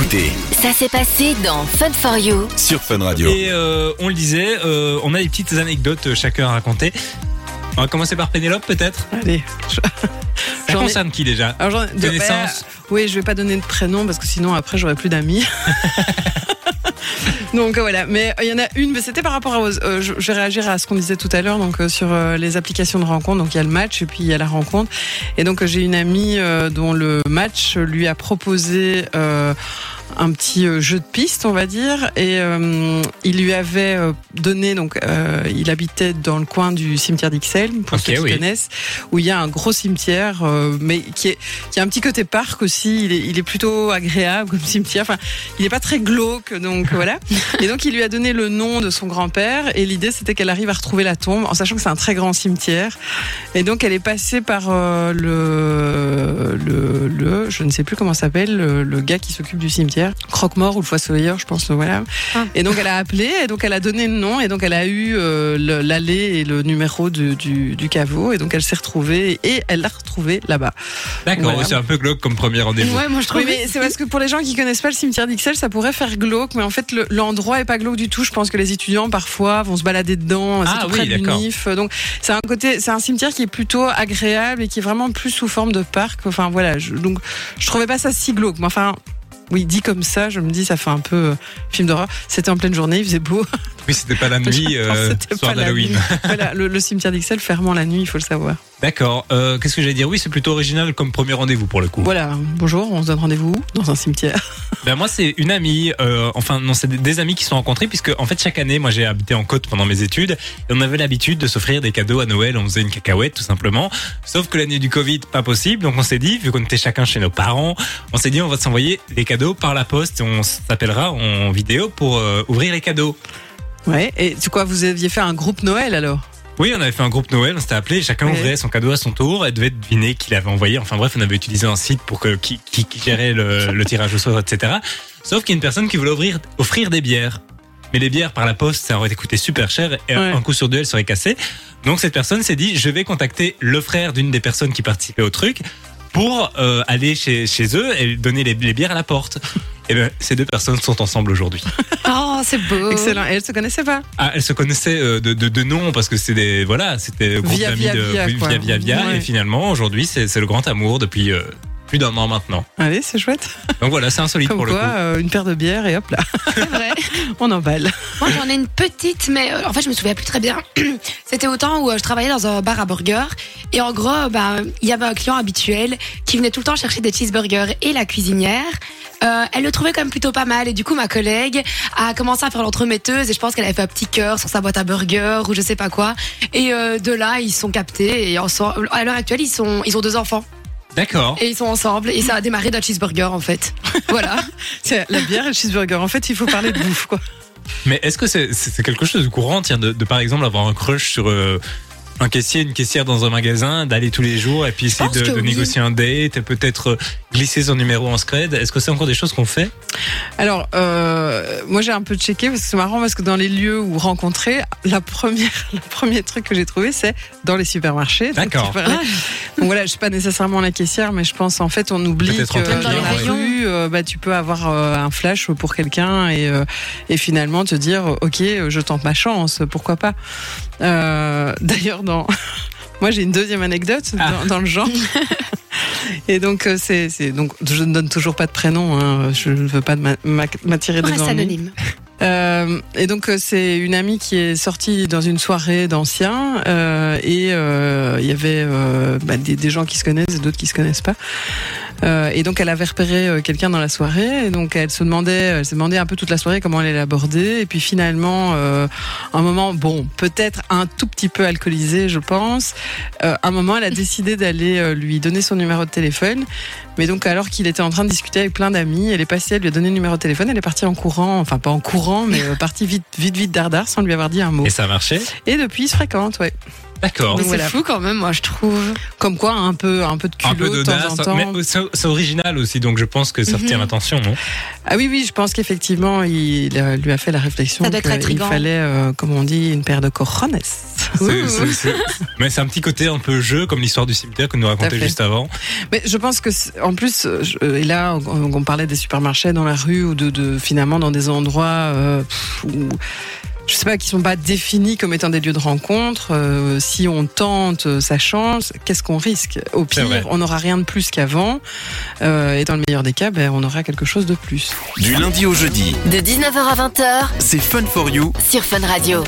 écoutez Ça s'est passé dans Fun for You. sur Fun Radio. Et euh, on le disait, euh, on a des petites anecdotes euh, chacun à raconter. On va commencer par Pénélope peut-être? Allez. je- Ça ai- concerne qui déjà? Alors, j'en- de- Connaissance bah, Oui, je vais pas donner de prénom parce que sinon après j'aurai plus d'amis. donc voilà, mais euh, il y en a une, mais c'était par rapport à. euh, je, je vais réagir à ce qu'on disait tout à l'heure, donc euh, sur euh, les applications de rencontre. Donc il y a le match et puis il y a la rencontre. Et donc euh, j'ai une amie euh, dont le match lui a proposé. Un petit euh, jeu de piste, on va dire, et euh, il lui avait euh, donné donc euh, il habitait dans le coin du cimetière d'Ixelles pour Ok, ceux qui oui. connaissent, où il y a un gros cimetière, euh, mais qui est qui a un petit côté parc aussi. Il est, il est plutôt agréable comme cimetière. Enfin, il est pas très glauque, donc voilà. Et donc il lui a donné le nom de son grand-père, et l'idée c'était qu'elle arrive à retrouver la tombe, en sachant que c'est un très grand cimetière. Et donc elle est passée par le, le le je ne sais plus comment s'appelle le, le gars qui s'occupe du cimetière, Croque-mort ou le Fossoyeur, je pense. Voilà. Ah. Et donc elle a appelé, et donc elle a donné le nom, et donc elle a eu euh, le- l'allée et le numéro du, du, du caveau, et donc elle s'est retrouvée et elle l'a retrouvé là-bas. D'accord, Voilà. c'est un peu glauque comme premier rendez-vous. Ouais, moi je trouve. Oui, mais c'est parce que pour les gens qui connaissent pas le cimetière d'Ixelles, ça pourrait faire glauque, mais en fait le- l'endroit est pas glauque du tout. Je pense que les étudiants parfois vont se balader dedans, c'est Ah tout oui, près de d'accord. l'UNIF. Donc c'est un côté, c'est un cimetière qui est plutôt agréable et qui est vraiment plus sous forme de parc. Enfin voilà, je, donc je trouvais pas ça si glauque. Mais enfin. Oui, dit comme ça, je me dis, ça fait un peu euh, film d'horreur. C'était en pleine journée, il faisait beau. Oui, c'était pas la nuit, euh, soir d'Halloween. voilà, le, le cimetière d'Ixelles fermant la nuit, il faut le savoir. D'accord. Euh, Qu'est-ce que j'allais dire? Oui, c'est plutôt original comme premier rendez-vous pour le coup. Voilà, bonjour, on se donne rendez-vous dans un cimetière. Ben moi, c'est une amie. euh, enfin, non, c'est des- des amis qui se sont rencontrés puisque en fait chaque année, moi j'ai habité en côte pendant mes études et on avait l'habitude de s'offrir des cadeaux à Noël. On faisait une cacahuète tout simplement. Sauf que l'année du Covid, pas possible. Donc on s'est dit, vu qu'on était chacun chez nos parents, on s'est dit on va s'envoyer des cadeaux par la poste et on s'appellera en vidéo pour euh, ouvrir les cadeaux. Ouais, et c'est quoi, vous aviez fait un groupe Noël alors? Oui, on avait fait un groupe Noël, on s'était appelé, chacun Ouais. ouvrait son cadeau à son tour, elle devait deviner qui l'avait envoyé. Enfin bref, on avait utilisé un site pour que qui, qui, qui gérait le, le tirage au sort, etc. Sauf qu'il y a une personne qui voulait ouvrir, offrir des bières. Mais les bières par la poste, ça aurait coûté super cher et Ouais. un coup sur deux, elles seraient cassées. Donc cette personne s'est dit, je vais contacter le frère d'une des personnes qui participaient au truc pour euh, aller chez, chez eux et donner les, les bières à la porte. Et ben, ces deux personnes sont ensemble aujourd'hui. Oh, c'est beau. Excellent. Et elle se connaissait pas? Ah, elles se connaissaient euh, de, de, de nom parce que c'est des voilà, c'était groupe Via, d'amis via, de via, via via via. Ouais. et finalement aujourd'hui c'est c'est le grand amour depuis euh, plus d'un an maintenant. Allez, c'est chouette. Donc voilà, c'est insolite Comme pour quoi, le coup. euh, une paire de bières et hop là, C'est vrai. on emballe. Moi, j'en ai une petite, mais euh, en fait, je me souviens plus très bien. C'était au temps où euh, je travaillais dans un bar à burger. Et en gros, bah, il y avait un client habituel qui venait tout le temps chercher des cheeseburgers et la cuisinière. euh, elle le trouvait quand même plutôt pas mal. Et du coup, ma collègue a commencé à faire l'entremetteuse. Et je pense qu'elle avait fait un petit cœur sur sa boîte à burger ou je sais pas quoi. Et euh, de là, ils sont captés. Et ensemble, à l'heure actuelle, ils, sont, ils ont deux enfants. D'accord. Et ils sont ensemble. Et ça a démarré d'un cheeseburger, en fait. Voilà. C'est la bière et le cheeseburger. En fait, il faut parler de bouffe, quoi. Mais est-ce que c'est quelque chose de courant tiens de, de par exemple avoir un crush sur euh, un caissier, une caissière dans un magasin, d'aller tous les jours et puis essayer de, que de oui. négocier un date, et peut-être euh, glisser son numéro en scred. Est-ce que c'est encore des choses qu'on fait? Alors, euh, moi j'ai un peu checké parce que c'est marrant parce que dans les lieux où rencontrer, la première, le premier truc que j'ai trouvé, c'est dans les supermarchés. D'accord. aller- Donc voilà, je suis pas nécessairement la caissière, mais je pense en fait on oublie Peut-être que dans la ouais. rue, euh, bah, tu peux avoir euh, un flash pour quelqu'un et, euh, et finalement te dire ok, je tente ma chance, pourquoi pas. Euh, D'ailleurs, dans moi j'ai une deuxième anecdote Ah. dans, dans le genre. Et donc euh, c'est c'est- donc je ne donne toujours pas de prénom, hein, je ne veux pas de ma- ma- m'attirer On des reste anonyme. Euh, et donc euh, c'est une amie qui est sortie dans une soirée d'anciens euh, et il y avait bah, des, gens qui se connaissent et d'autres qui se connaissent pas. Et donc elle avait repéré quelqu'un dans la soirée et donc elle se demandait, elle s'est demandé un peu toute la soirée comment elle allait l'aborder et puis finalement un moment bon peut-être un tout petit peu alcoolisé je pense. Un moment elle a décidé d'aller lui donner son numéro de téléphone mais donc alors qu'il était en train de discuter avec plein d'amis elle est passée elle lui a donné le numéro de téléphone elle est partie en courant enfin pas en courant mais euh, partie vite vite vite dardard sans lui avoir dit un mot. Et ça a marché Et depuis ils se fréquentent ouais. D'accord. C'est voilà. fou quand même, moi, je trouve. Comme quoi un peu un peu de Un culot peu de temps en d'audace, temps. mais c'est original aussi, donc je pense que ça retient Mhm. l'attention, non? Ah oui, oui, je pense qu'effectivement, il euh, lui a fait la réflexion qu'il fallait, euh, comme on dit, une paire de cojones. C'est- Ouh. c'est- c'est- Mais c'est un petit côté un peu jeu, comme l'histoire du cimetière que nous racontait fait. juste avant. Mais je pense que, c'est- en plus, euh, je- euh, et là, on, on parlait des supermarchés dans la rue ou de, de finalement dans des endroits euh, pff, où, je sais pas, qui sont pas définis comme étant des lieux de rencontre. euh, si on tente euh, sa chance, qu'est-ce qu'on risque? Au C'est vrai. pire, on n'aura rien de plus qu'avant. Euh, et dans le meilleur des cas, ben, on aura quelque chose de plus. Du lundi au jeudi, De 19h à 20h c'est Fun for You sur Fun Radio.